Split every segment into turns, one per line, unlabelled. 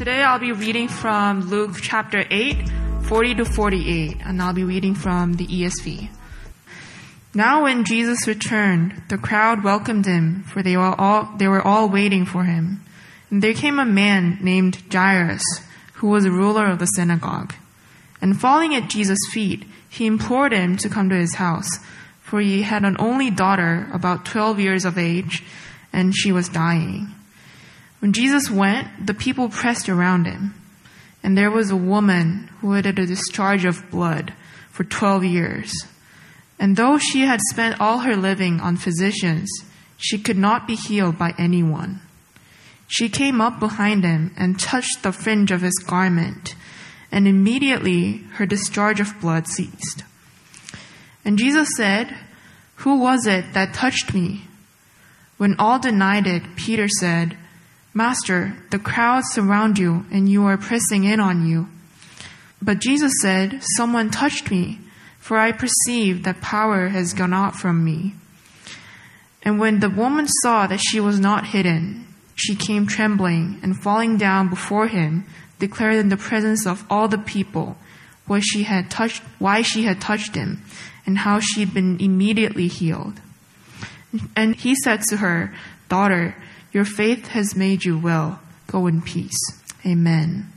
Today I'll be reading from Luke chapter 8, 40 to 48, and I'll be reading from the ESV. Now when Jesus returned, the crowd welcomed him, for they were all, they were all waiting for him. And there came a man named Jairus, who was a ruler of the synagogue. And falling at Jesus' feet, he implored him to come to his house, for he had an only daughter, about 12 years of age, and she was dying. When Jesus went, the people pressed around him. And there was a woman who had a discharge of blood for 12 years. And though she had spent all her living on physicians, she could not be healed by anyone. She came up behind him and touched the fringe of his garment, and immediately her discharge of blood ceased. And Jesus said, Who was it that touched me? When all denied it, Peter said, Master, the crowds surround you and you are pressing in on you. But Jesus said, Someone touched me, for I perceive that power has gone out from me. And when the woman saw that she was not hidden, she came trembling and falling down before him, declared in the presence of all the people what she had touched, why she had touched him, and how she had been immediately healed. And he said to her, Daughter, your faith has made you well. Go in peace. Amen.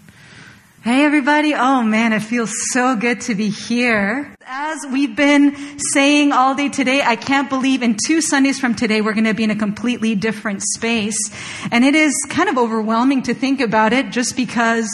Hey everybody. Oh man, it feels so good to be here. As we've been saying all day today, I can't believe in two Sundays from today we're going to be in a completely different space. And it is kind of overwhelming to think about it just because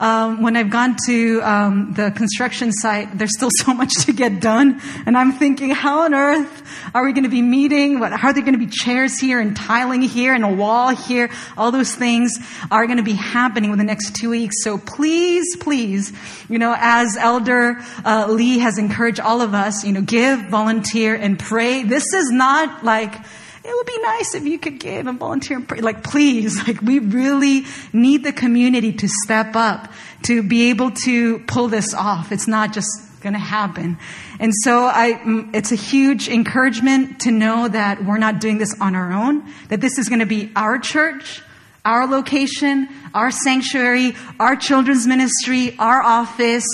um, when I've gone to um, the construction site, there's still so much to get done, and I'm thinking, how on earth are we going to be meeting? What, how are there going to be chairs here and tiling here and a wall here? All those things are going to be happening within the next two weeks. So please, please, you know, as Elder uh, Lee has encouraged all of us, you know, give, volunteer, and pray. This is not like it would be nice if you could give and volunteer and pray. Like, please, like, we really need the community to step up to be able to pull this off. It's not just going to happen. And so I, mm, it's a huge encouragement to know that we're not doing this on our own, that this is going to be our church, our location, our sanctuary, our children's ministry, our office.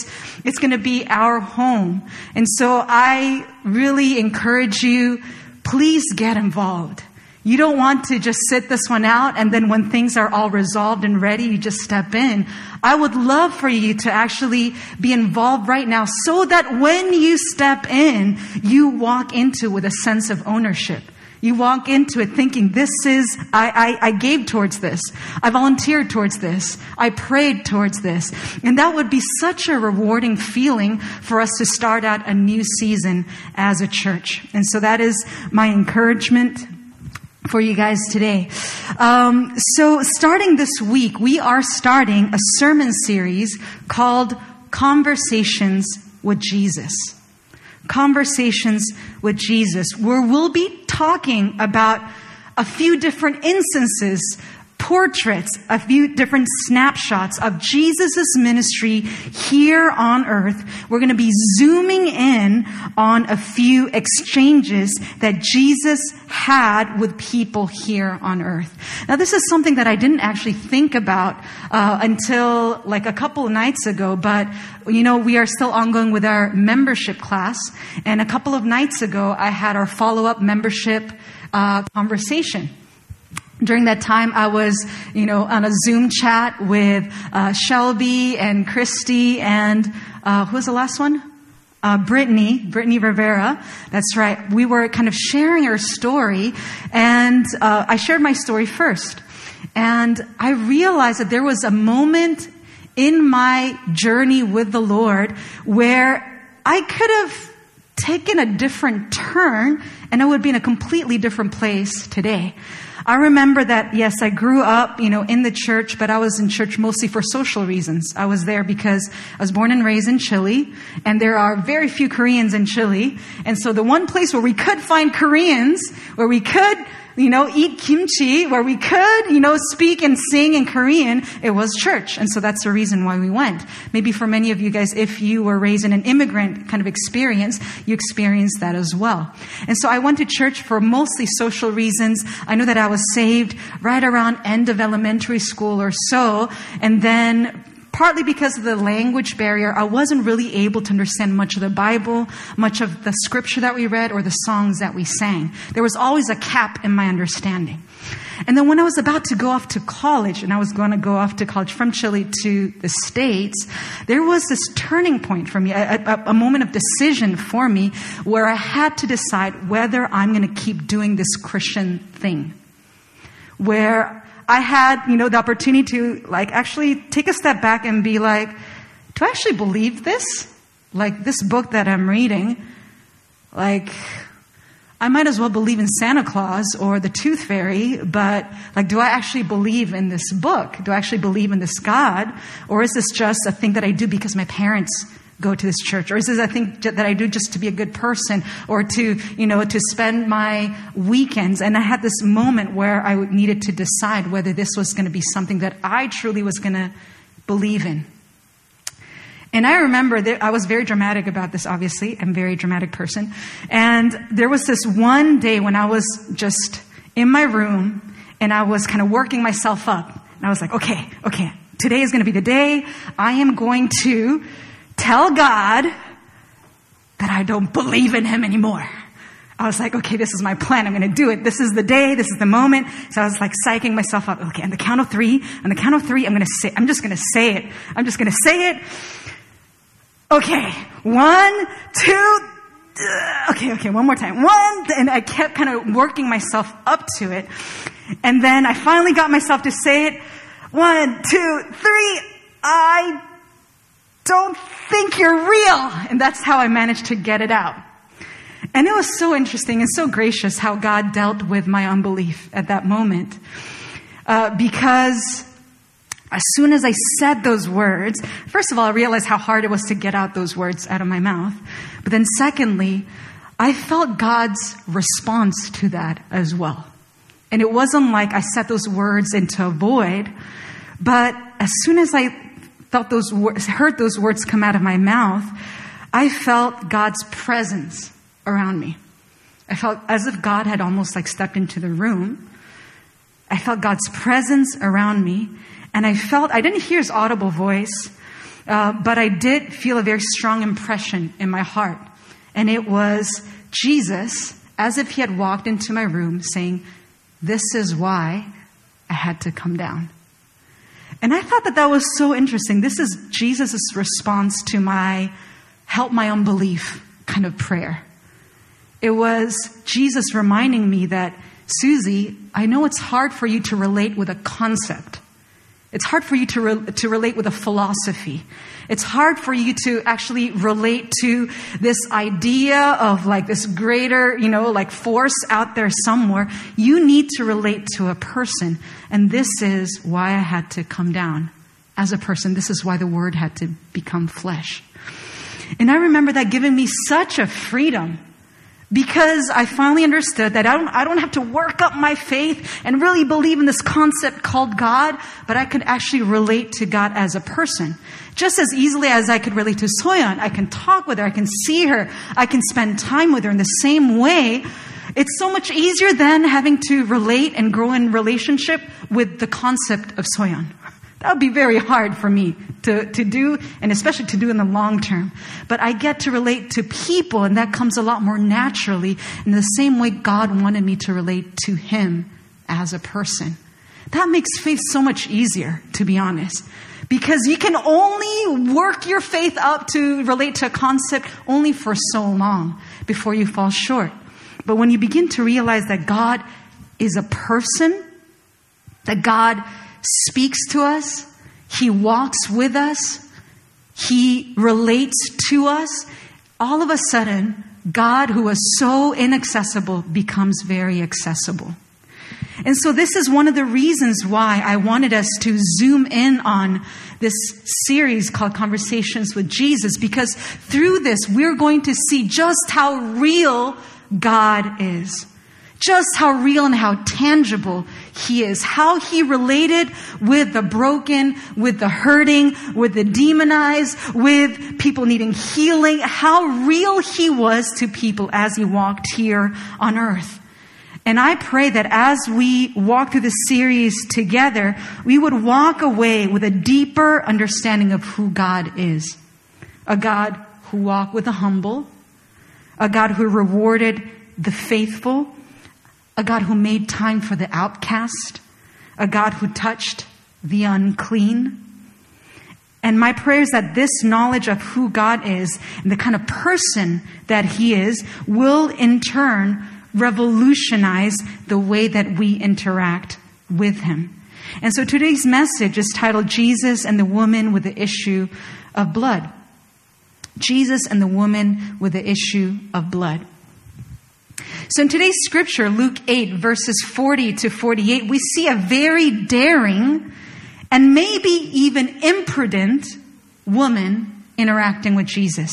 It's going to be our home. And so I really encourage you please get involved. You don't want to just sit this one out and then when things are all resolved and ready, you just step in. I would love for you to actually be involved right now so that when you step in, you walk into with a sense of ownership. You walk into it thinking, this is, I, I, I, gave towards this. I volunteered towards this. I prayed towards this. And that would be such a rewarding feeling for us to start out a new season as a church. And so that is my encouragement for you guys today. Um, so starting this week, we are starting a sermon series called Conversations with Jesus. Conversations with Jesus, where we'll be talking about a few different instances, portraits, a few different snapshots of Jesus' ministry here on earth. We're going to be zooming in on a few exchanges that Jesus had with people here on earth. Now, this is something that I didn't actually think about uh, until like a couple nights ago, but you know, we are still ongoing with our membership class. And a couple of nights ago, I had our follow up membership uh, conversation. During that time, I was, you know, on a Zoom chat with uh, Shelby and Christy and uh, who was the last one? Uh, Brittany, Brittany Rivera. That's right. We were kind of sharing our story, and uh, I shared my story first. And I realized that there was a moment in my journey with the Lord where I could have taken a different turn and I would be in a completely different place today. I remember that, yes, I grew up, you know, in the church, but I was in church mostly for social reasons. I was there because I was born and raised in Chile, and there are very few Koreans in Chile. And so the one place where we could find Koreans, where we could you know, eat kimchi where we could, you know, speak and sing in Korean, it was church. And so that's the reason why we went. Maybe for many of you guys, if you were raised in an immigrant kind of experience, you experienced that as well. And so I went to church for mostly social reasons. I know that I was saved right around end of elementary school or so. And then partly because of the language barrier, I wasn't really able to understand much of the Bible, much of the scripture that we read, or the songs that we sang. There was always a cap in my understanding. And then when I was about to go off to college, and I was going to go off to college from Chile to the States, there was this turning point for me, a, a, a moment of decision for me, where I had to decide whether I'm going to keep doing this Christian thing. Where I had, you know, the opportunity to like actually take a step back and be like, do I actually believe this? Like this book that I'm reading, like, I might as well believe in Santa Claus or the Tooth Fairy, but like, do I actually believe in this book? Do I actually believe in this God? Or is this just a thing that I do because my parents go to this church? Or is this a thing that I do just to be a good person or to, you know, to spend my weekends? And I had this moment where I needed to decide whether this was going to be something that I truly was going to believe in. And I remember that I was very dramatic about this, obviously. I'm a very dramatic person. And there was this one day when I was just in my room and I was kind of working myself up. And I was like, okay, okay, today is going to be the day I am going to tell God that I don't believe in Him anymore. I was like, okay, this is my plan. I'm going to do it. This is the day. This is the moment. So I was like psyching myself up. Okay, on the count of three, on the count of three, I'm going to say, I'm just going to say it. I'm just going to say it. Okay, one, two, uh, okay, okay, one more time. One, and I kept kind of working myself up to it. And then I finally got myself to say it. One, two, three. I don't think you're real. And that's how I managed to get it out. And it was so interesting and so gracious how God dealt with my unbelief at that moment. Uh, because as soon as I said those words, first of all, I realized how hard it was to get out those words out of my mouth. But then secondly, I felt God's response to that as well. And it wasn't like I said those words into a void, but as soon as I felt those words, heard those words come out of my mouth, I felt God's presence around me. I felt as if God had almost like stepped into the room. I felt God's presence around me, and I felt, I didn't hear his audible voice, uh, but I did feel a very strong impression in my heart. And it was Jesus, as if he had walked into my room saying, This is why I had to come down. And I thought that that was so interesting. This is Jesus' response to my help my unbelief kind of prayer. It was Jesus reminding me that, Susie, I know it's hard for you to relate with a concept. It's hard for you to, re- to relate with a philosophy. It's hard for you to actually relate to this idea of like this greater, you know, like force out there somewhere. You need to relate to a person. And this is why I had to come down as a person. This is why the word had to become flesh. And I remember that giving me such a freedom because I finally understood that I don't, I don't have to work up my faith and really believe in this concept called God, but I could actually relate to God as a person. Just as easily as I could relate to Soyeon, I can talk with her, I can see her, I can spend time with her in the same way. It's so much easier than having to relate and grow in relationship with the concept of Soyeon. That would be very hard for me to, to do, and especially to do in the long term. But I get to relate to people, and that comes a lot more naturally in the same way God wanted me to relate to Him as a person. That makes faith so much easier, to be honest. Because you can only work your faith up to relate to a concept only for so long before you fall short. But when you begin to realize that God is a person, that God speaks to us, He walks with us, He relates to us, all of a sudden, God, who was so inaccessible, becomes very accessible. And so, this is one of the reasons why I wanted us to zoom in on this series called Conversations with Jesus, because through this, we're going to see just how real God is. Just how real and how tangible he is, how he related with the broken, with the hurting, with the demonized, with people needing healing, how real he was to people as he walked here on earth. And I pray that as we walk through this series together, we would walk away with a deeper understanding of who God is. A God who walked with the humble, a God who rewarded the faithful, a God who made time for the outcast, a God who touched the unclean. And my prayer is that this knowledge of who God is and the kind of person that He is will in turn revolutionize the way that we interact with Him. And so today's message is titled Jesus and the Woman with the Issue of Blood. Jesus and the Woman with the Issue of Blood. So in today's scripture, Luke 8, verses 40 to 48, we see a very daring and maybe even imprudent woman interacting with Jesus.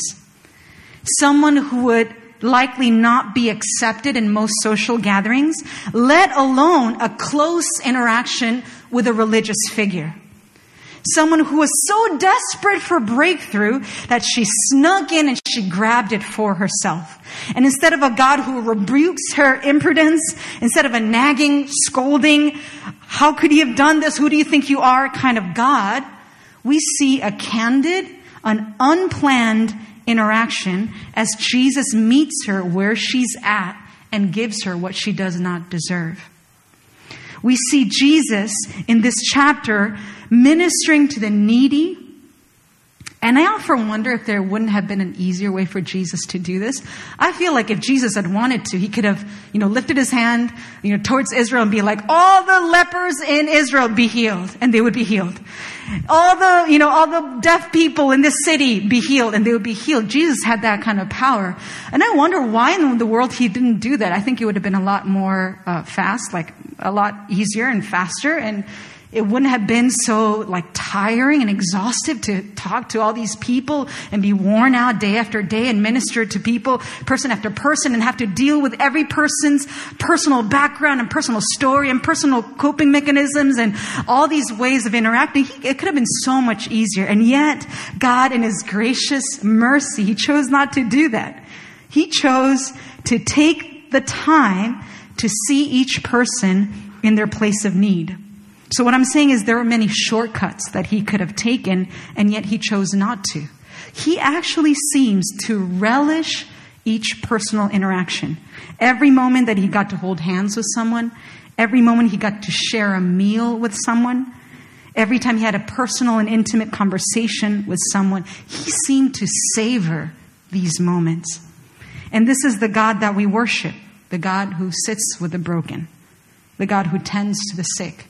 Someone who would likely not be accepted in most social gatherings, let alone a close interaction with a religious figure. Someone who was so desperate for breakthrough that she snuck in and she grabbed it for herself. And instead of a God who rebukes her imprudence, instead of a nagging, scolding, how could you have done this? Who do you think you are? kind of God, we see a candid, an unplanned interaction as Jesus meets her where she's at and gives her what she does not deserve. We see Jesus in this chapter ministering to the needy. And I often wonder if there wouldn't have been an easier way for Jesus to do this. I feel like if Jesus had wanted to, he could have, you know, lifted his hand, you know, towards Israel and be like, all the lepers in Israel be healed, and they would be healed. All the, you know, all the deaf people in this city be healed, and they would be healed. Jesus had that kind of power. And I wonder why in the world he didn't do that. I think it would have been a lot more uh, fast, like a lot easier and faster, and it wouldn't have been so like tiring and exhaustive to talk to all these people and be worn out day after day and minister to people person after person and have to deal with every person's personal background and personal story and personal coping mechanisms and all these ways of interacting. It could have been so much easier. And yet God in his gracious mercy, he chose not to do that. He chose to take the time to see each person in their place of need. So what I'm saying is there are many shortcuts that he could have taken, and yet he chose not to. He actually seems to relish each personal interaction. Every moment that he got to hold hands with someone, every moment he got to share a meal with someone, every time he had a personal and intimate conversation with someone, he seemed to savor these moments. And this is the God that we worship, the God who sits with the broken, the God who tends to the sick,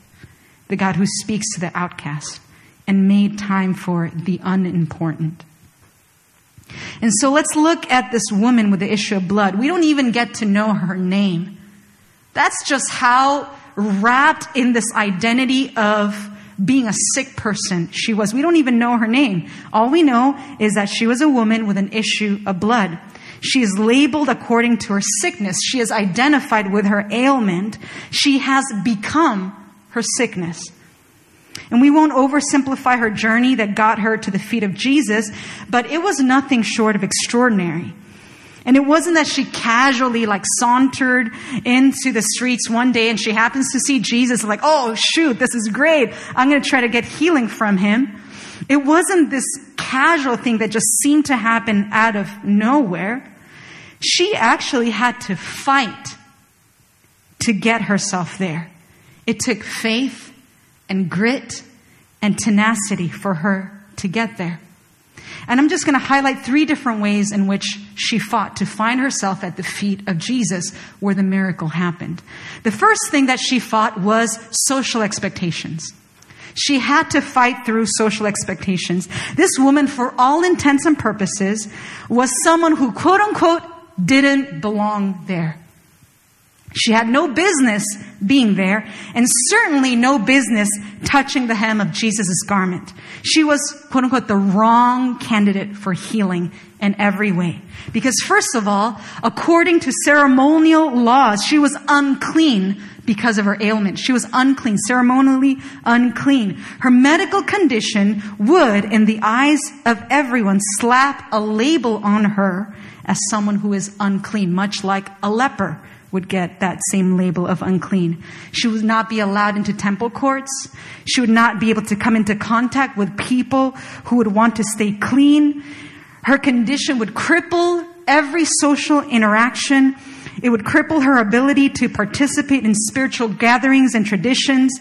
the God who speaks to the outcast and made time for the unimportant. And so let's look at this woman with the issue of blood. We don't even get to know her name. That's just how wrapped in this identity of being a sick person she was. We don't even know her name. All we know is that she was a woman with an issue of blood. She is labeled according to her sickness. She is identified with her ailment. She has become her sickness. And we won't oversimplify her journey that got her to the feet of Jesus, but it was nothing short of extraordinary. And it wasn't that she casually like sauntered into the streets one day and she happens to see Jesus like, oh shoot, this is great. I'm going to try to get healing from him. It wasn't this casual thing that just seemed to happen out of nowhere. She actually had to fight to get herself there. It took faith and grit and tenacity for her to get there. And I'm just going to highlight three different ways in which she fought to find herself at the feet of Jesus where the miracle happened. The first thing that she fought was social expectations. She had to fight through social expectations. This woman, for all intents and purposes, was someone who quote unquote didn't belong there. She had no business being there and certainly no business touching the hem of Jesus' garment. She was, quote unquote, the wrong candidate for healing in every way. Because first of all, according to ceremonial laws, she was unclean because of her ailment. She was unclean, ceremonially unclean. Her medical condition would, in the eyes of everyone, slap a label on her as someone who is unclean, much like a leper would get that same label of unclean. She would not be allowed into temple courts. She would not be able to come into contact with people who would want to stay clean. Her condition would cripple every social interaction. It would cripple her ability to participate in spiritual gatherings and traditions.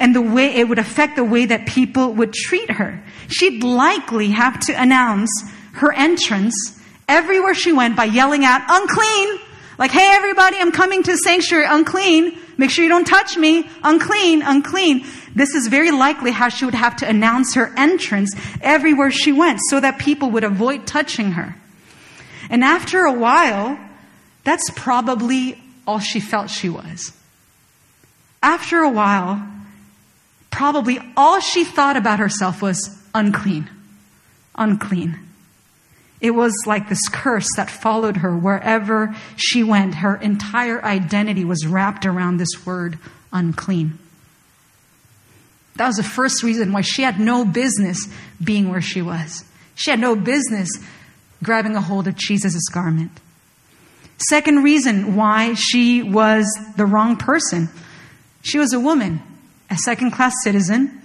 And the way it would affect the way that people would treat her. She'd likely have to announce her entrance everywhere she went by yelling out, unclean, like, hey, everybody, I'm coming to the sanctuary unclean. Make sure you don't touch me. Unclean, unclean. This is very likely how she would have to announce her entrance everywhere she went so that people would avoid touching her. And after a while, that's probably all she felt she was. After a while, probably all she thought about herself was unclean. Unclean. It was like this curse that followed her wherever she went. Her entire identity was wrapped around this word, unclean. That was the first reason why she had no business being where she was. She had no business grabbing a hold of Jesus' garment. Second reason why she was the wrong person. She was a woman, a second class citizen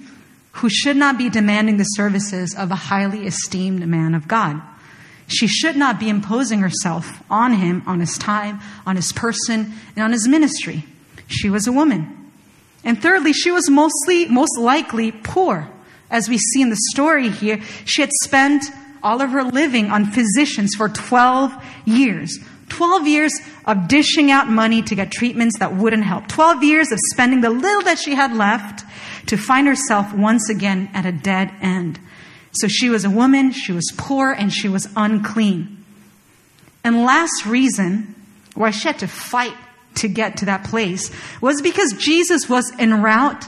who should not be demanding the services of a highly esteemed man of God. She should not be imposing herself on him, on his time, on his person, and on his ministry. She was a woman. And thirdly, she was mostly, most likely poor. As we see in the story here, she had spent all of her living on physicians for 12 years. 12 years of dishing out money to get treatments that wouldn't help. 12 years of spending the little that she had left to find herself once again at a dead end. So she was a woman, she was poor, and she was unclean. And last reason why she had to fight to get to that place was because Jesus was en route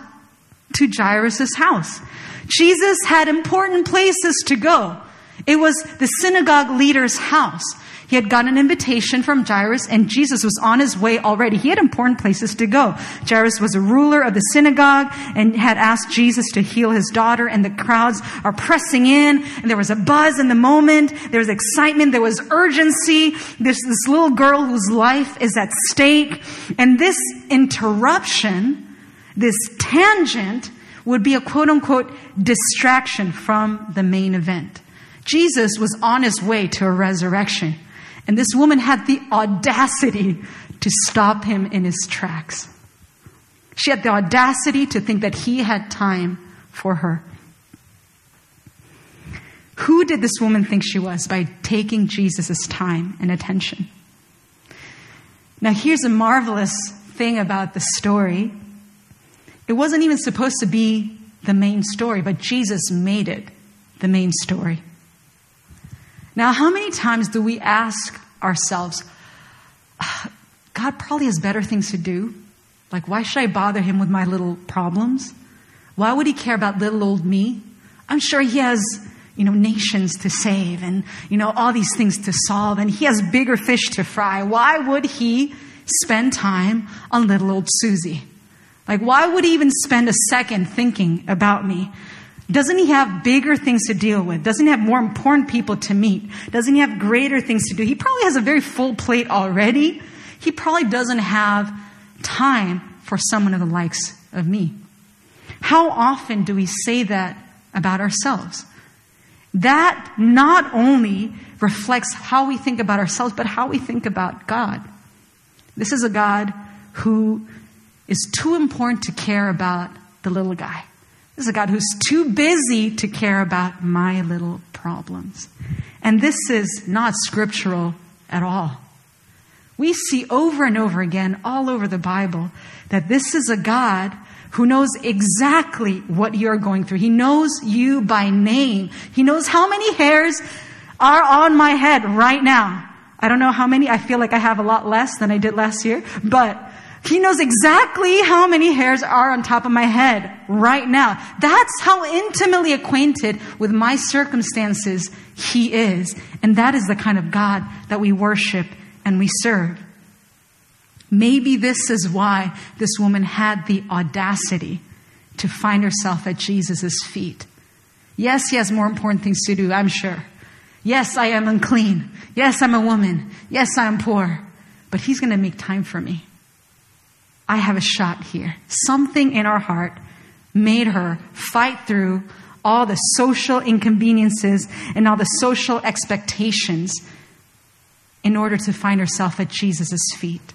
to Jairus' house. Jesus had important places to go. It was the synagogue leader's house. He had gotten an invitation from Jairus and Jesus was on his way already. He had important places to go. Jairus was a ruler of the synagogue and had asked Jesus to heal his daughter and the crowds are pressing in and there was a buzz in the moment. There was excitement. There was urgency. There's this little girl whose life is at stake. And this interruption, this tangent would be a quote unquote distraction from the main event. Jesus was on his way to a resurrection. And this woman had the audacity to stop him in his tracks. She had the audacity to think that he had time for her. Who did this woman think she was by taking Jesus' time and attention? Now, here's a marvelous thing about the story. It wasn't even supposed to be the main story, but Jesus made it the main story. Now, how many times do we ask ourselves, ah, God probably has better things to do? Like, why should I bother him with my little problems? Why would he care about little old me? I'm sure he has, you know, nations to save and, you know, all these things to solve and he has bigger fish to fry. Why would he spend time on little old Susie? Like, why would he even spend a second thinking about me? Doesn't he have bigger things to deal with? Doesn't he have more important people to meet? Doesn't he have greater things to do? He probably has a very full plate already. He probably doesn't have time for someone of the likes of me. How often do we say that about ourselves? That not only reflects how we think about ourselves, but how we think about God. This is a God who is too important to care about the little guy. This is a God who's too busy to care about my little problems. And this is not scriptural at all. We see over and over again, all over the Bible, that this is a God who knows exactly what you're going through. He knows you by name. He knows how many hairs are on my head right now. I don't know how many. I feel like I have a lot less than I did last year, but he knows exactly how many hairs are on top of my head right now. That's how intimately acquainted with my circumstances he is. And that is the kind of God that we worship and we serve. Maybe this is why this woman had the audacity to find herself at Jesus' feet. Yes, he has more important things to do, I'm sure. Yes, I am unclean. Yes, I'm a woman. Yes, I'm poor. But he's going to make time for me. I have a shot here. Something in our heart made her fight through all the social inconveniences and all the social expectations in order to find herself at Jesus' feet.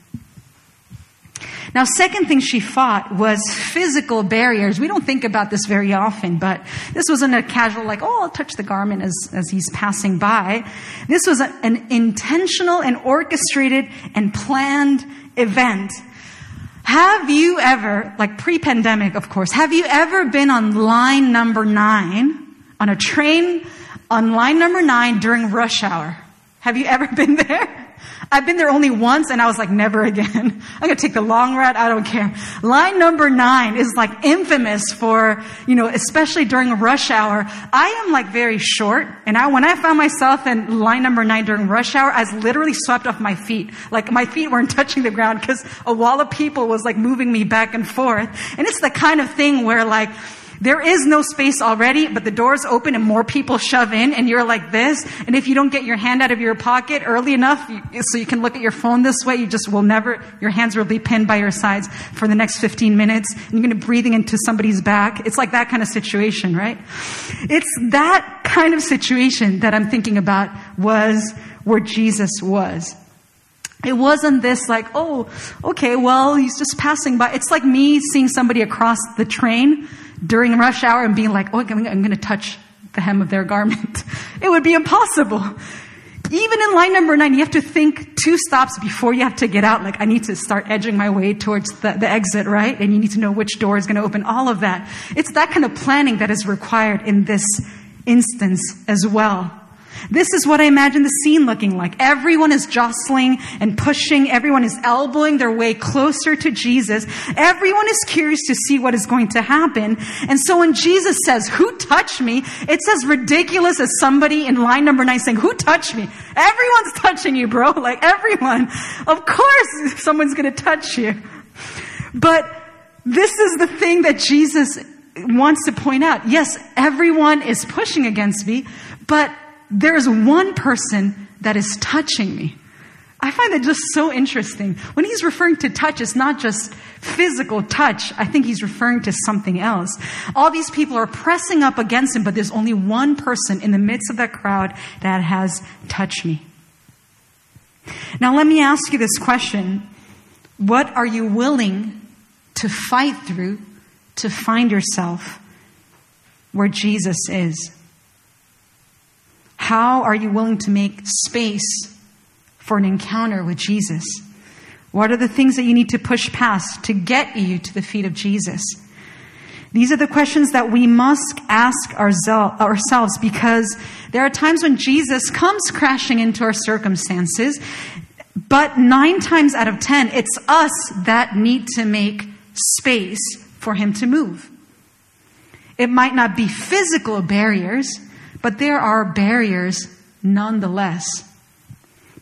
Now, second thing she fought was physical barriers. We don't think about this very often, but this wasn't a casual, like, oh, I'll touch the garment as, as he's passing by. This was a, an intentional and orchestrated and planned event. Have you ever, like pre-pandemic, of course, have you ever been on line number nine, on a train on line number nine during rush hour? Have you ever been there? I've been there only once and I was like, never again. I'm going to take the long route. I don't care. Line number nine is like infamous for, you know, especially during rush hour. I am like very short and I, when I found myself in line number nine during rush hour, I was literally swept off my feet. Like my feet weren't touching the ground because a wall of people was like moving me back and forth. And it's the kind of thing where like, there is no space already, but the door's open and more people shove in and you're like this. And if you don't get your hand out of your pocket early enough so you can look at your phone this way, you just will never, your hands will be pinned by your sides for the next 15 minutes. And you're going to be breathing into somebody's back. It's like that kind of situation, right? It's that kind of situation that I'm thinking about was where Jesus was. It wasn't this like, oh, okay, well, he's just passing by. It's like me seeing somebody across the train during rush hour and being like, oh, I'm going to touch the hem of their garment. It would be impossible. Even in line number nine, you have to think two stops before you have to get out. Like, I need to start edging my way towards the, the exit, right? And you need to know which door is going to open, all of that. It's that kind of planning that is required in this instance as well. This is what I imagine the scene looking like. Everyone is jostling and pushing. Everyone is elbowing their way closer to Jesus. Everyone is curious to see what is going to happen. And so when Jesus says, who touched me? It's as ridiculous as somebody in line number nine saying, who touched me? Everyone's touching you, bro. Like everyone. Of course someone's going to touch you. But this is the thing that Jesus wants to point out. Yes, everyone is pushing against me, but there's one person that is touching me. I find that just so interesting. When he's referring to touch, it's not just physical touch. I think he's referring to something else. All these people are pressing up against him, but there's only one person in the midst of that crowd that has touched me. Now let me ask you this question. What are you willing to fight through to find yourself where Jesus is? How are you willing to make space for an encounter with Jesus? What are the things that you need to push past to get you to the feet of Jesus? These are the questions that we must ask ourselves because there are times when Jesus comes crashing into our circumstances, but nine times out of ten, it's us that need to make space for him to move. It might not be physical barriers, but there are barriers nonetheless.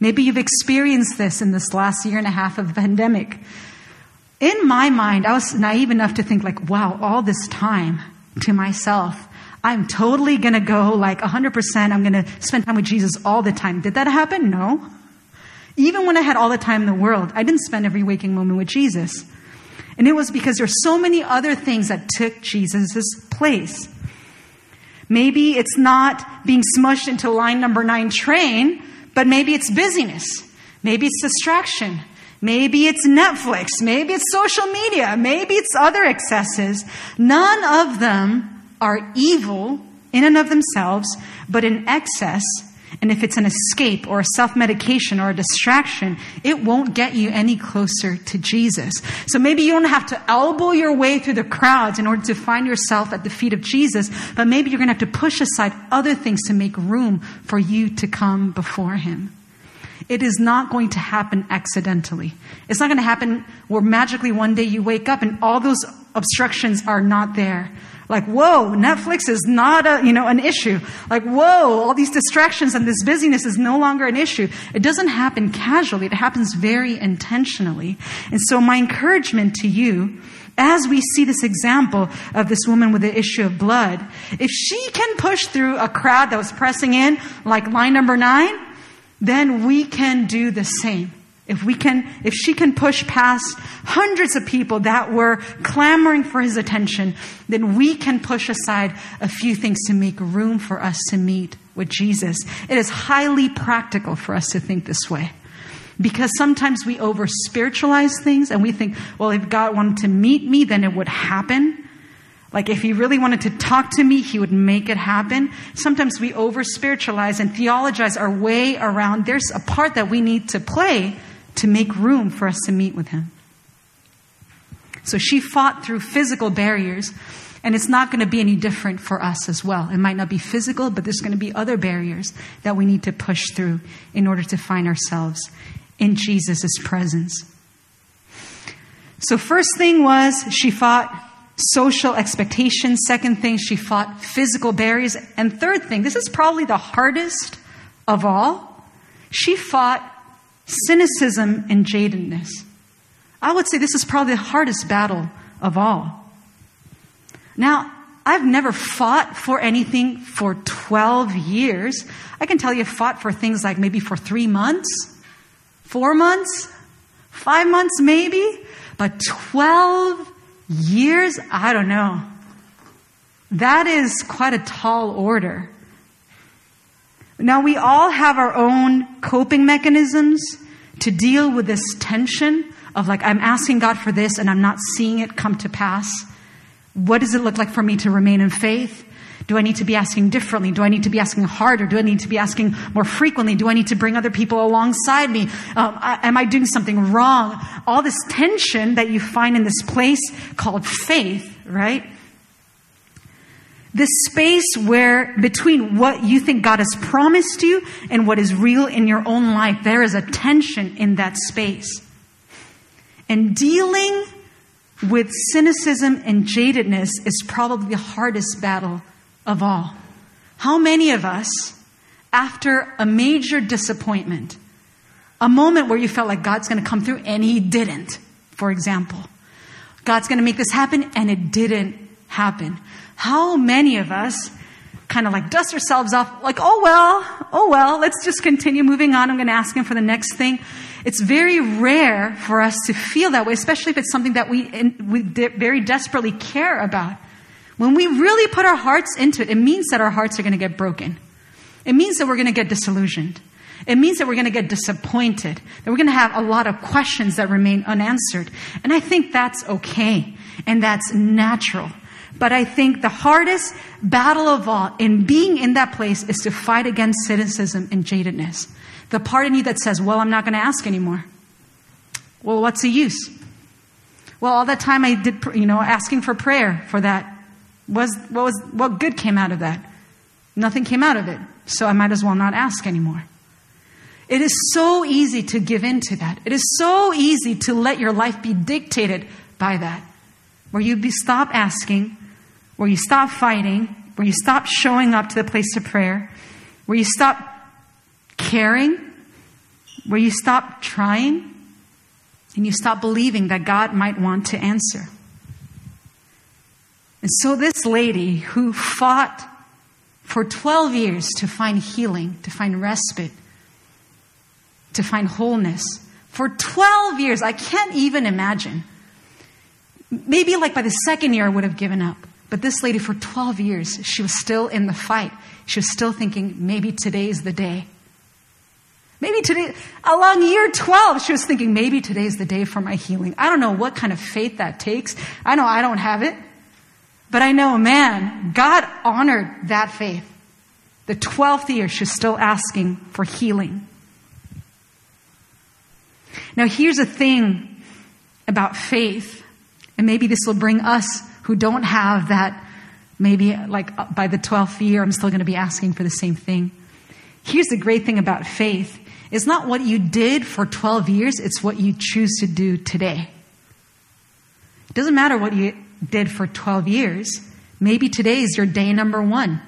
Maybe you've experienced this in this last year and a half of the pandemic. In my mind, I was naive enough to think like, wow, all this time to myself, I'm totally gonna go like 100%, I'm gonna spend time with Jesus all the time. Did that happen? No. Even when I had all the time in the world, I didn't spend every waking moment with Jesus. And it was because there's so many other things that took Jesus' place. Maybe it's not being smushed into line number nine train, but maybe it's busyness. Maybe it's distraction. Maybe it's Netflix. Maybe it's social media. Maybe it's other excesses. None of them are evil in and of themselves, but in excess and if it's an escape or a self medication or a distraction, it won't get you any closer to Jesus. So maybe you don't have to elbow your way through the crowds in order to find yourself at the feet of Jesus, but maybe you're going to have to push aside other things to make room for you to come before Him. It is not going to happen accidentally. It's not going to happen where magically one day you wake up and all those obstructions are not there. Like, whoa, Netflix is not a, you know, an issue. Like, whoa, all these distractions and this busyness is no longer an issue. It doesn't happen casually. It happens very intentionally. And so my encouragement to you, as we see this example of this woman with the issue of blood, if she can push through a crowd that was pressing in, like line number nine, then we can do the same. If we can, if she can push past hundreds of people that were clamoring for his attention, then we can push aside a few things to make room for us to meet with Jesus. It is highly practical for us to think this way. Because sometimes we over spiritualize things and we think, well, if God wanted to meet me, then it would happen. Like if he really wanted to talk to me, he would make it happen. Sometimes we over spiritualize and theologize our way around. There's a part that we need to play to make room for us to meet with him. So she fought through physical barriers, and it's not going to be any different for us as well. It might not be physical, but there's going to be other barriers that we need to push through in order to find ourselves in Jesus' presence. So, first thing was she fought social expectations. Second thing, she fought physical barriers. And third thing, this is probably the hardest of all, she fought cynicism and jadedness. I would say this is probably the hardest battle of all. Now, I've never fought for anything for 12 years. I can tell you, fought for things like maybe for three months, four months, five months maybe, but 12 years? I don't know. That is quite a tall order. Now, we all have our own coping mechanisms to deal with this tension of like, I'm asking God for this and I'm not seeing it come to pass. What does it look like for me to remain in faith? Do I need to be asking differently? Do I need to be asking harder? Do I need to be asking more frequently? Do I need to bring other people alongside me? Um, I, am I doing something wrong? All this tension that you find in this place called faith, right? This space where between what you think God has promised you and what is real in your own life, there is a tension in that space. And dealing with cynicism and jadedness is probably the hardest battle of all. How many of us, after a major disappointment, a moment where you felt like God's going to come through and He didn't, for example, God's going to make this happen and it didn't happen. How many of us kind of like dust ourselves off, like, oh well, oh well, let's just continue moving on. I'm going to ask him for the next thing. It's very rare for us to feel that way, especially if it's something that we, we very desperately care about. When we really put our hearts into it, it means that our hearts are going to get broken. It means that we're going to get disillusioned. It means that we're going to get disappointed, that we're going to have a lot of questions that remain unanswered. And I think that's okay. And that's natural. But I think the hardest battle of all in being in that place is to fight against cynicism and jadedness. The part in you that says, well, I'm not going to ask anymore. Well, what's the use? Well, all that time I did, you know, asking for prayer for that was, what was, what good came out of that? Nothing came out of it. So I might as well not ask anymore. It is so easy to give in to that. It is so easy to let your life be dictated by that. Where you be, stop asking where you stop fighting, where you stop showing up to the place of prayer, where you stop caring, where you stop trying, and you stop believing that God might want to answer. And so, this lady who fought for 12 years to find healing, to find respite, to find wholeness, for 12 years, I can't even imagine. Maybe like by the second year, I would have given up. But this lady, for 12 years, she was still in the fight. She was still thinking, maybe today's the day. Maybe today, along year 12, she was thinking, maybe today's the day for my healing. I don't know what kind of faith that takes. I know I don't have it. But I know, man, God honored that faith. The 12th year, she's still asking for healing. Now, here's a thing about faith, and maybe this will bring us who don't have that, maybe like uh, by the 12th year, I'm still going to be asking for the same thing. Here's the great thing about faith it's not what you did for 12 years, it's what you choose to do today. It doesn't matter what you did for 12 years. Maybe today is your day number one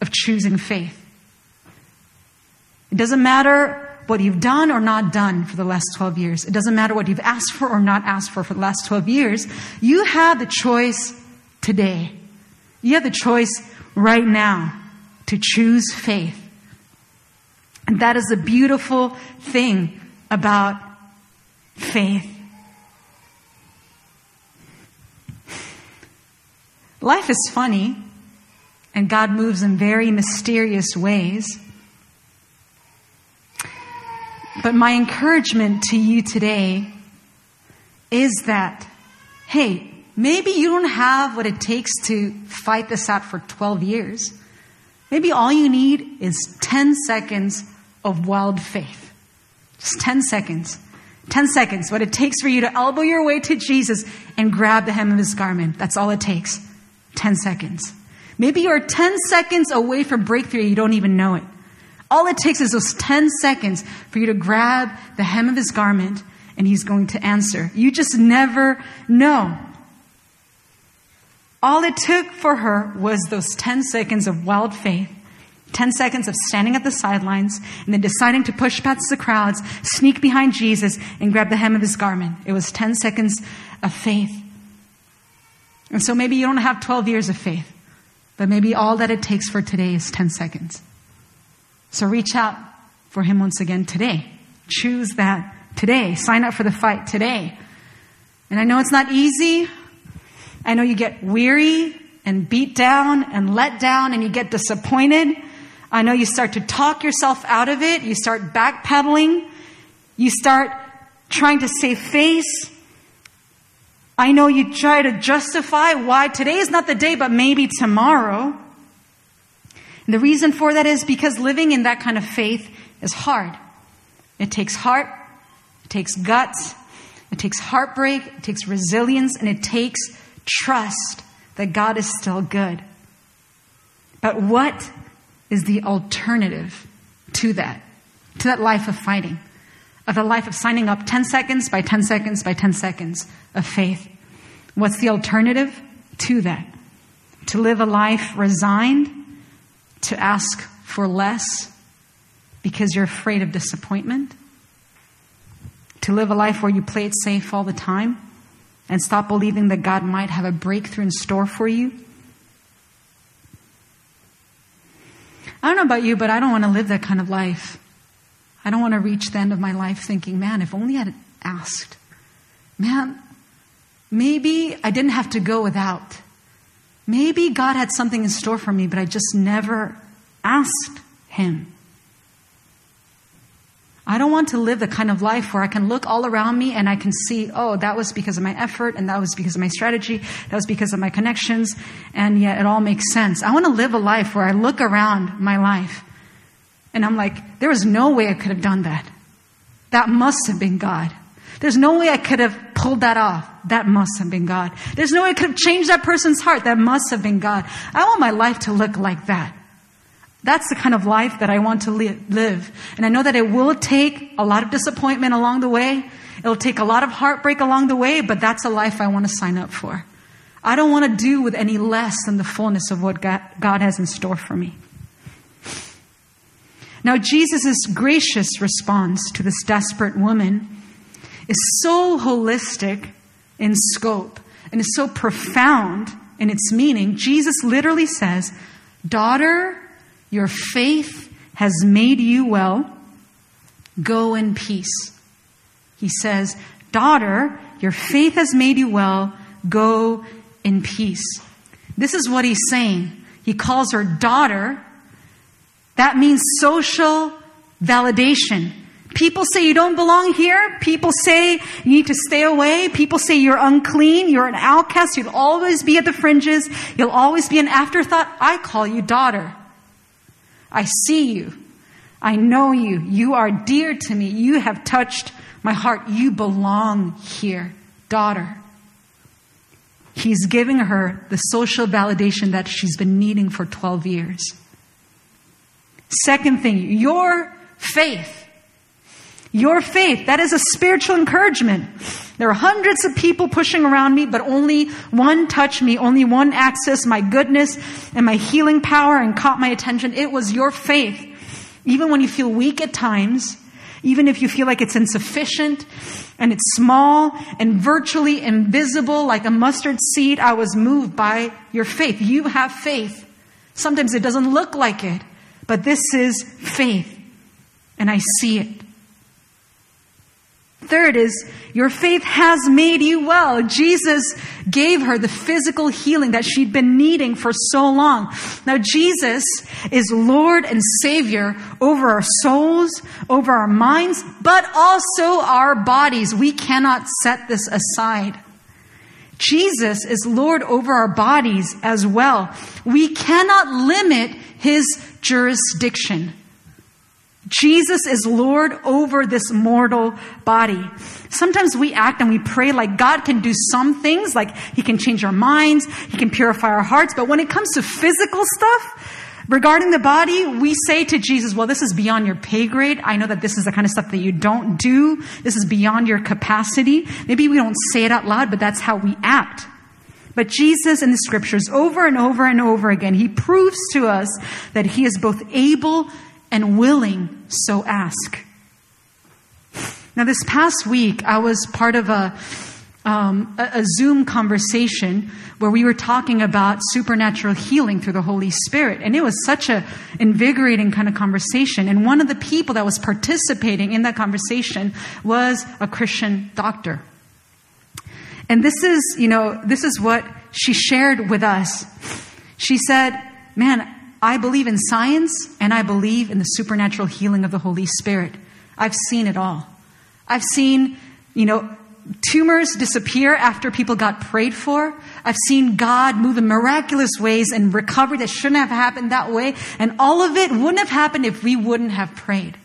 of choosing faith. It doesn't matter what you've done or not done for the last 12 years. It doesn't matter what you've asked for or not asked for for the last 12 years. You have the choice today. You have the choice right now to choose faith. And that is the beautiful thing about faith. Life is funny, and God moves in very mysterious ways. But my encouragement to you today is that, hey, maybe you don't have what it takes to fight this out for 12 years. Maybe all you need is 10 seconds of wild faith. Just 10 seconds. 10 seconds, what it takes for you to elbow your way to Jesus and grab the hem of his garment. That's all it takes. 10 seconds. Maybe you're 10 seconds away from breakthrough, you don't even know it. All it takes is those 10 seconds for you to grab the hem of his garment and he's going to answer. You just never know. All it took for her was those 10 seconds of wild faith, 10 seconds of standing at the sidelines, and then deciding to push past the crowds, sneak behind Jesus, and grab the hem of his garment. It was 10 seconds of faith. And so maybe you don't have 12 years of faith, but maybe all that it takes for today is 10 seconds. So reach out for him once again today. Choose that today. Sign up for the fight today. And I know it's not easy. I know you get weary and beat down and let down and you get disappointed. I know you start to talk yourself out of it. You start backpedaling. You start trying to save face. I know you try to justify why today is not the day, but maybe tomorrow. And the reason for that is because living in that kind of faith is hard. It takes heart, it takes guts, it takes heartbreak, it takes resilience, and it takes trust that God is still good. But what is the alternative to that? To that life of fighting? Of a life of signing up 10 seconds by 10 seconds by 10 seconds of faith. What's the alternative to that? To live a life resigned, to ask for less because you're afraid of disappointment, to live a life where you play it safe all the time and stop believing that God might have a breakthrough in store for you. I don't know about you, but I don't want to live that kind of life. I don't want to reach the end of my life thinking, man, if only I'd asked. Man, maybe I didn't have to go without. Maybe God had something in store for me, but I just never asked Him. I don't want to live the kind of life where I can look all around me and I can see, oh, that was because of my effort and that was because of my strategy, that was because of my connections, and yet it all makes sense. I want to live a life where I look around my life and I'm like, there was no way I could have done that. That must have been God. There's no way I could have pulled that off. That must have been God. There's no way I could have changed that person's heart. That must have been God. I want my life to look like that. That's the kind of life that I want to live. And I know that it will take a lot of disappointment along the way. It'll take a lot of heartbreak along the way, but that's a life I want to sign up for. I don't want to do with any less than the fullness of what God has in store for me. Now, Jesus' gracious response to this desperate woman is so holistic in scope and is so profound in its meaning. Jesus literally says, Daughter, your faith has made you well. Go in peace. He says, Daughter, your faith has made you well. Go in peace. This is what he's saying. He calls her daughter. That means social validation. People say you don't belong here. People say you need to stay away. People say you're unclean. You're an outcast. You'll always be at the fringes. You'll always be an afterthought. I call you daughter. I see you. I know you. You are dear to me. You have touched my heart. You belong here, daughter. He's giving her the social validation that she's been needing for 12 years. Second thing, your faith Your faith, that is a spiritual encouragement. There are hundreds of people pushing around me, but only one touched me, only one accessed my goodness and my healing power and caught my attention. It was your faith. Even when you feel weak at times, even if you feel like it's insufficient and it's small and virtually invisible like a mustard seed, I was moved by your faith. You have faith. Sometimes it doesn't look like it, but this is faith. And I see it. Third is, your faith has made you well. Jesus gave her the physical healing that she'd been needing for so long. Now, Jesus is Lord and Savior over our souls, over our minds, but also our bodies. We cannot set this aside. Jesus is Lord over our bodies as well. We cannot limit His jurisdiction. Jesus is Lord over this mortal body. Sometimes we act and we pray like God can do some things, like He can change our minds, He can purify our hearts, but when it comes to physical stuff, regarding the body, we say to Jesus, well, this is beyond your pay grade. I know that this is the kind of stuff that you don't do. This is beyond your capacity. Maybe we don't say it out loud, but that's how we act. But Jesus in the scriptures, over and over and over again, He proves to us that He is both able and willing, so ask. Now, this past week, I was part of a, um, a, a Zoom conversation where we were talking about supernatural healing through the Holy Spirit. And it was such a invigorating kind of conversation. And one of the people that was participating in that conversation was a Christian doctor. And this is, you know, this is what she shared with us. She said, man, I believe in science and I believe in the supernatural healing of the Holy Spirit. I've seen it all. I've seen, you know, tumors disappear after people got prayed for. I've seen God move in miraculous ways and recovery that shouldn't have happened that way. And all of it wouldn't have happened if we wouldn't have prayed.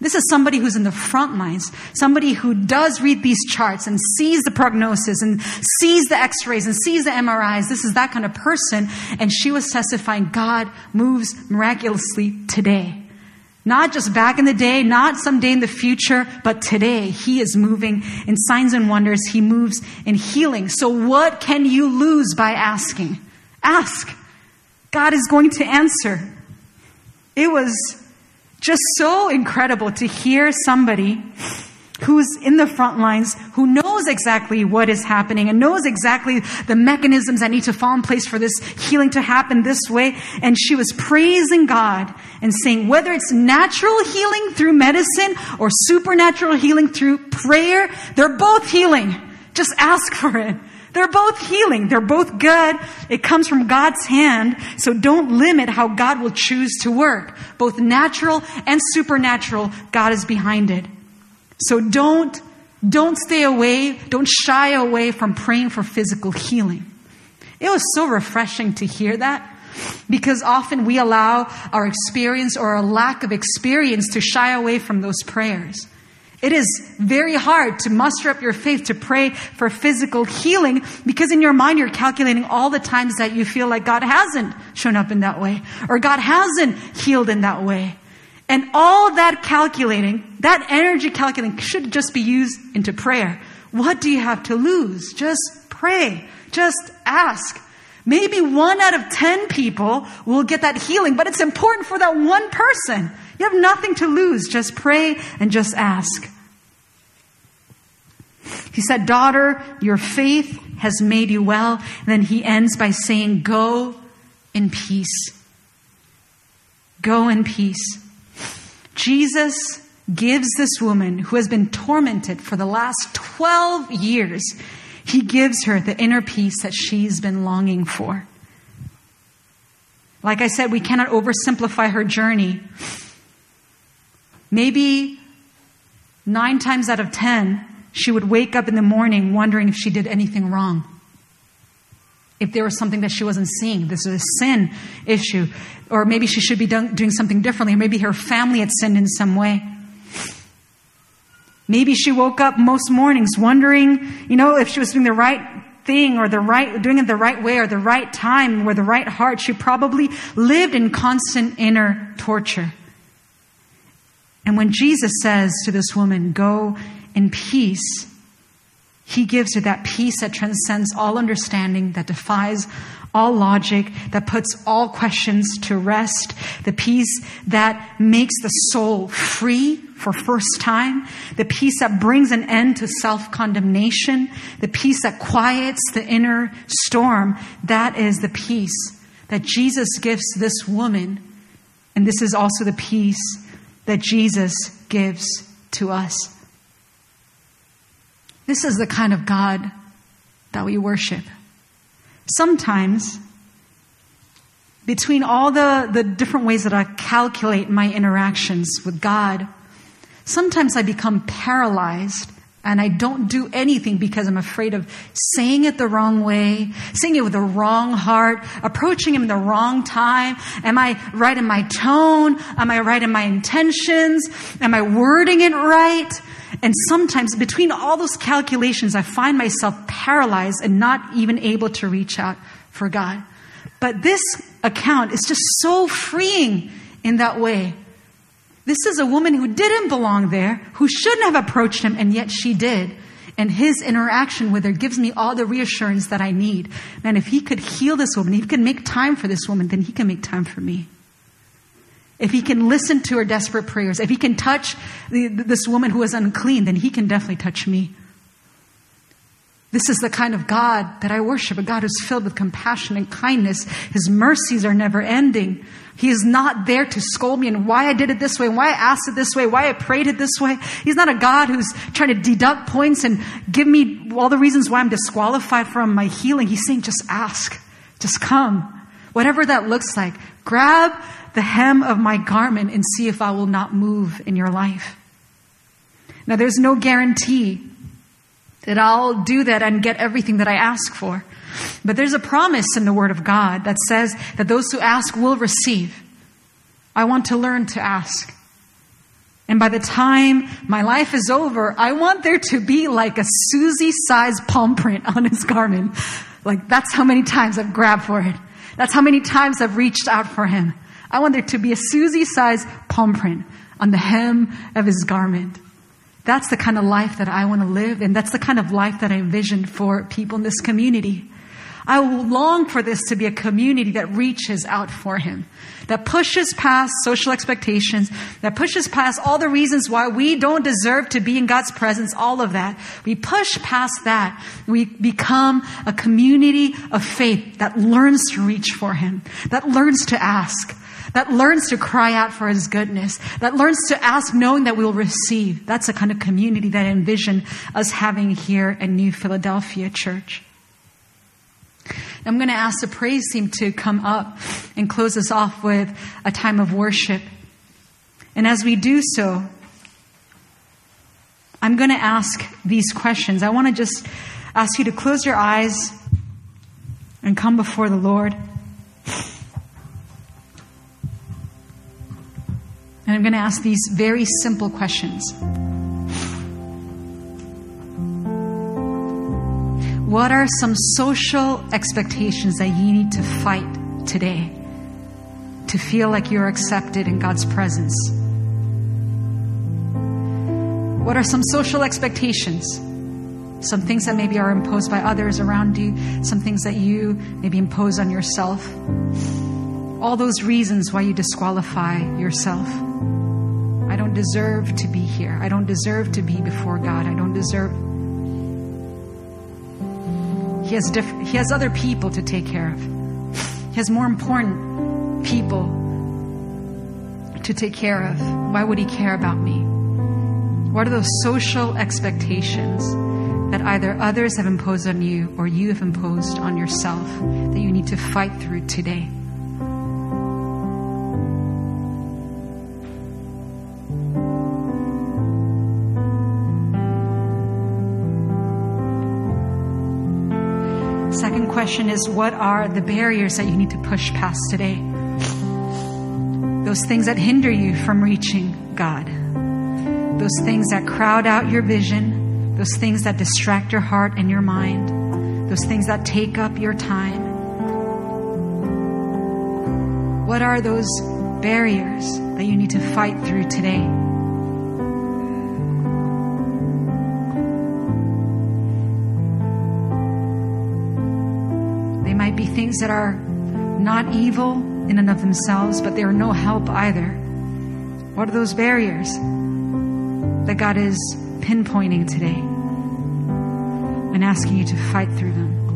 This is somebody who's in the front lines, somebody who does read these charts and sees the prognosis and sees the x-rays and sees the MRIs. This is that kind of person. And she was testifying God moves miraculously today. Not just back in the day, not someday in the future, but today He is moving in signs and wonders. He moves in healing. So what can you lose by asking? Ask. God is going to answer. It was just so incredible to hear somebody who's in the front lines, who knows exactly what is happening and knows exactly the mechanisms that need to fall in place for this healing to happen this way. And she was praising God and saying, whether it's natural healing through medicine or supernatural healing through prayer, they're both healing. Just ask for it. They're both healing. They're both good. It comes from God's hand. So don't limit how God will choose to work. Both natural and supernatural, God is behind it. So don't, don't stay away. Don't shy away from praying for physical healing. It was so refreshing to hear that because often we allow our experience or a lack of experience to shy away from those prayers. It is very hard to muster up your faith to pray for physical healing because in your mind you're calculating all the times that you feel like God hasn't shown up in that way or God hasn't healed in that way. And all that calculating, that energy calculating should just be used into prayer. What do you have to lose? Just pray. Just ask. Maybe one out of ten people will get that healing, but it's important for that one person. You have nothing to lose. Just pray and just ask. He said, Daughter, your faith has made you well. And then he ends by saying, Go in peace. Go in peace. Jesus gives this woman who has been tormented for the last 12 years, he gives her the inner peace that she's been longing for. Like I said, we cannot oversimplify her journey. Maybe nine times out of ten, she would wake up in the morning wondering if she did anything wrong. If there was something that she wasn't seeing, this is a sin issue. Or maybe she should be doing something differently. Maybe her family had sinned in some way. Maybe she woke up most mornings wondering, you know, if she was doing the right thing or the right, doing it the right way or the right time or the right heart. She probably lived in constant inner torture. And when Jesus says to this woman, Go in peace, he gives her that peace that transcends all understanding, that defies all logic, that puts all questions to rest, the peace that makes the soul free for first time, the peace that brings an end to self-condemnation, the peace that quiets the inner storm. That is the peace that Jesus gives this woman. And this is also the peace that Jesus gives to us. This is the kind of God that we worship. Sometimes, between all the, the different ways that I calculate my interactions with God, sometimes I become paralyzed and I don't do anything because I'm afraid of saying it the wrong way, saying it with the wrong heart, approaching Him the wrong time. Am I right in my tone? Am I right in my intentions? Am I wording it right? And sometimes between all those calculations, I find myself paralyzed and not even able to reach out for God. But this account is just so freeing in that way. This is a woman who didn't belong there, who shouldn't have approached him, and yet she did. And his interaction with her gives me all the reassurance that I need. Man, if he could heal this woman, if he could make time for this woman, then he can make time for me if he can listen to her desperate prayers, if he can touch the, this woman who is unclean, then he can definitely touch me. This is the kind of God that I worship, a God who's filled with compassion and kindness. His mercies are never ending. He is not there to scold me and why I did it this way, and why I asked it this way, why I prayed it this way. He's not a God who's trying to deduct points and give me all the reasons why I'm disqualified from my healing. He's saying, just ask. Just come. Whatever that looks like. Grab the hem of my garment and see if I will not move in your life. Now, there's no guarantee that I'll do that and get everything that I ask for. But there's a promise in the Word of God that says that those who ask will receive. I want to learn to ask. And by the time my life is over, I want there to be like a Susie sized palm print on his garment. Like that's how many times I've grabbed for it. That's how many times I've reached out for him. I want there to be a Susie sized palm print on the hem of his garment. That's the kind of life that I want to live, and that's the kind of life that I envision for people in this community. I long for this to be a community that reaches out for him, that pushes past social expectations, that pushes past all the reasons why we don't deserve to be in God's presence, all of that. We push past that. We become a community of faith that learns to reach for him, that learns to ask, that learns to cry out for his goodness, that learns to ask knowing that we'll receive. That's the kind of community that I envision us having here at New Philadelphia Church. I'm going to ask the praise team to come up and close us off with a time of worship. And as we do so, I'm going to ask these questions. I want to just ask you to close your eyes and come before the Lord. And I'm going to ask these very simple questions. What are some social expectations that you need to fight today to feel like you're accepted in God's presence? What are some social expectations? Some things that maybe are imposed by others around you, some things that you maybe impose on yourself. All those reasons why you disqualify yourself. I don't deserve to be here. I don't deserve to be before God. I don't deserve. He has, diff- he has other people to take care of. He has more important people to take care of. Why would he care about me? What are those social expectations that either others have imposed on you or you have imposed on yourself that you need to fight through today? Question is what are the barriers that you need to push past today? Those things that hinder you from reaching God. Those things that crowd out your vision. Those things that distract your heart and your mind. Those things that take up your time. What are those barriers that you need to fight through today? Things that are not evil in and of themselves, but they are no help either. What are those barriers that God is pinpointing today and asking you to fight through them?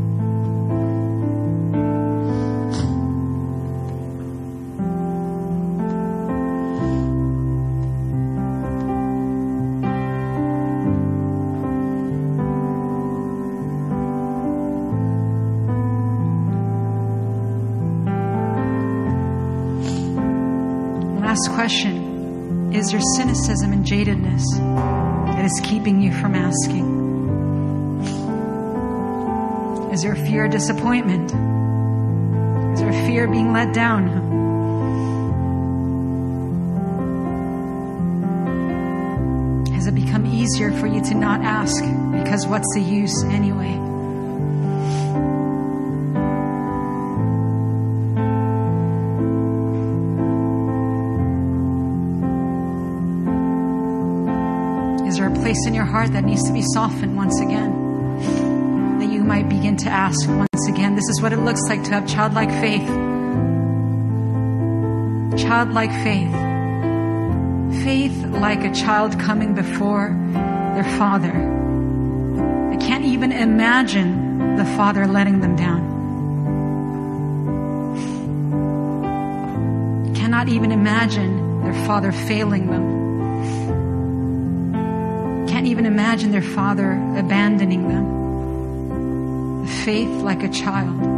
Is there cynicism and jadedness that is keeping you from asking? Is there fear of disappointment? Is there fear of being let down? Has it become easier for you to not ask because what's the use anyway? Place in your heart that needs to be softened once again? That you might begin to ask once again. This is what it looks like to have childlike faith. Childlike faith. Faith like a child coming before their father. They can't even imagine the father letting them down. Cannot even imagine their father failing them can't even imagine their father abandoning them. Faith like a child.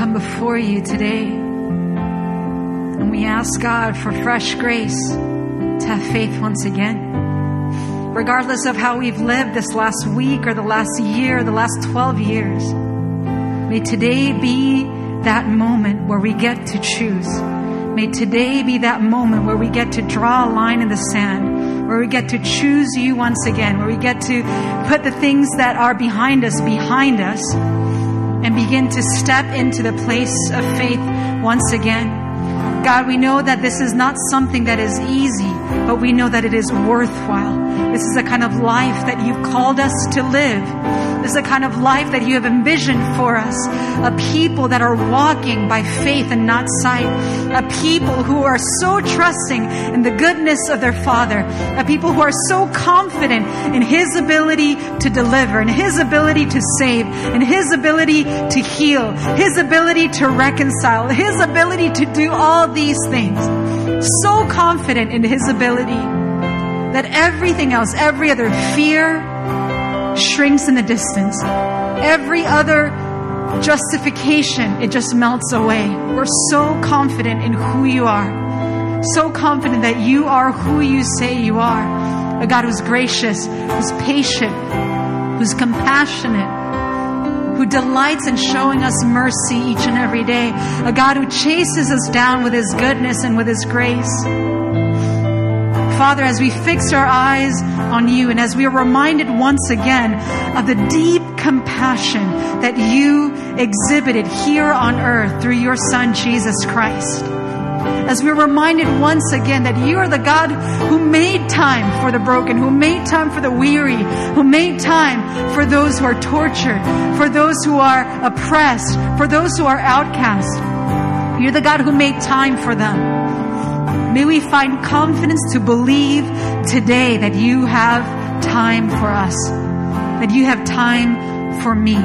Come before you today and we ask God for fresh grace to have faith once again. Regardless of how we've lived this last week or the last year, the last 12 years, may today be that moment where we get to choose. May today be that moment where we get to draw a line in the sand, where we get to choose you once again, where we get to put the things that are behind us behind us and begin to step into the place of faith once again. God, we know that this is not something that is easy, but we know that it is worthwhile. This is the kind of life that you've called us to live. This is the kind of life that you have envisioned for us. A people that are walking by faith and not sight. A people who are so trusting in the goodness of their Father. A people who are so confident in His ability to deliver, in His ability to save, in His ability to heal, His ability to reconcile, His ability to do all these things. So confident in His ability that everything else, every other fear, shrinks in the distance. Every other justification, it just melts away. We're so confident in who you are. So confident that you are who you say you are. A God who's gracious, who's patient, who's compassionate, who delights in showing us mercy each and every day. A God who chases us down with his goodness and with his grace. Father, as we fix our eyes on you and as we are reminded once again of the deep compassion that you exhibited here on earth through your Son, Jesus Christ. As we're reminded once again that you are the God who made time for the broken, who made time for the weary, who made time for those who are tortured, for those who are oppressed, for those who are outcast. You're the God who made time for them. May we find confidence to believe today that you have time for us, that you have time for me.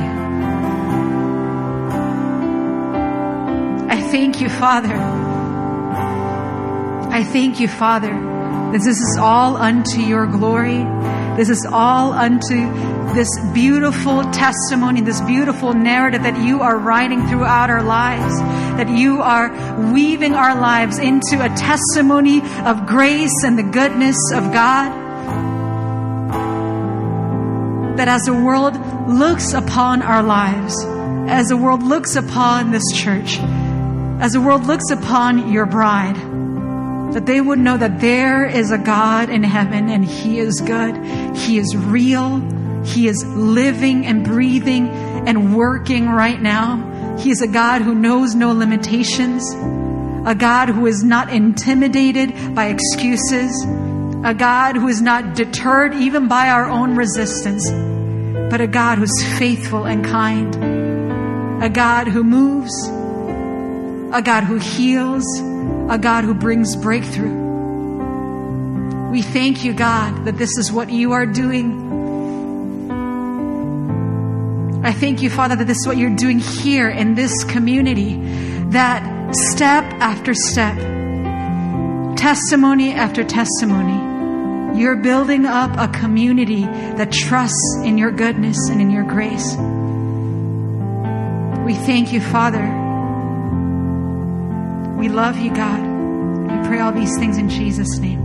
I thank you, Father. I thank you, Father, that this is all unto your glory. This is all unto this beautiful testimony, this beautiful narrative that you are writing throughout our lives, that you are weaving our lives into a testimony of grace and the goodness of God. That as the world looks upon our lives, as the world looks upon this church, as the world looks upon your bride, that they would know that there is a God in heaven and He is good. He is real. He is living and breathing and working right now. He is a God who knows no limitations, a God who is not intimidated by excuses, a God who is not deterred even by our own resistance, but a God who's faithful and kind, a God who moves, a God who heals, a God who brings breakthrough. We thank you, God, that this is what you are doing. I thank you, Father, that this is what you're doing here in this community. That step after step, testimony after testimony, you're building up a community that trusts in your goodness and in your grace. We thank you, Father. We love you, God. We pray all these things in Jesus' name.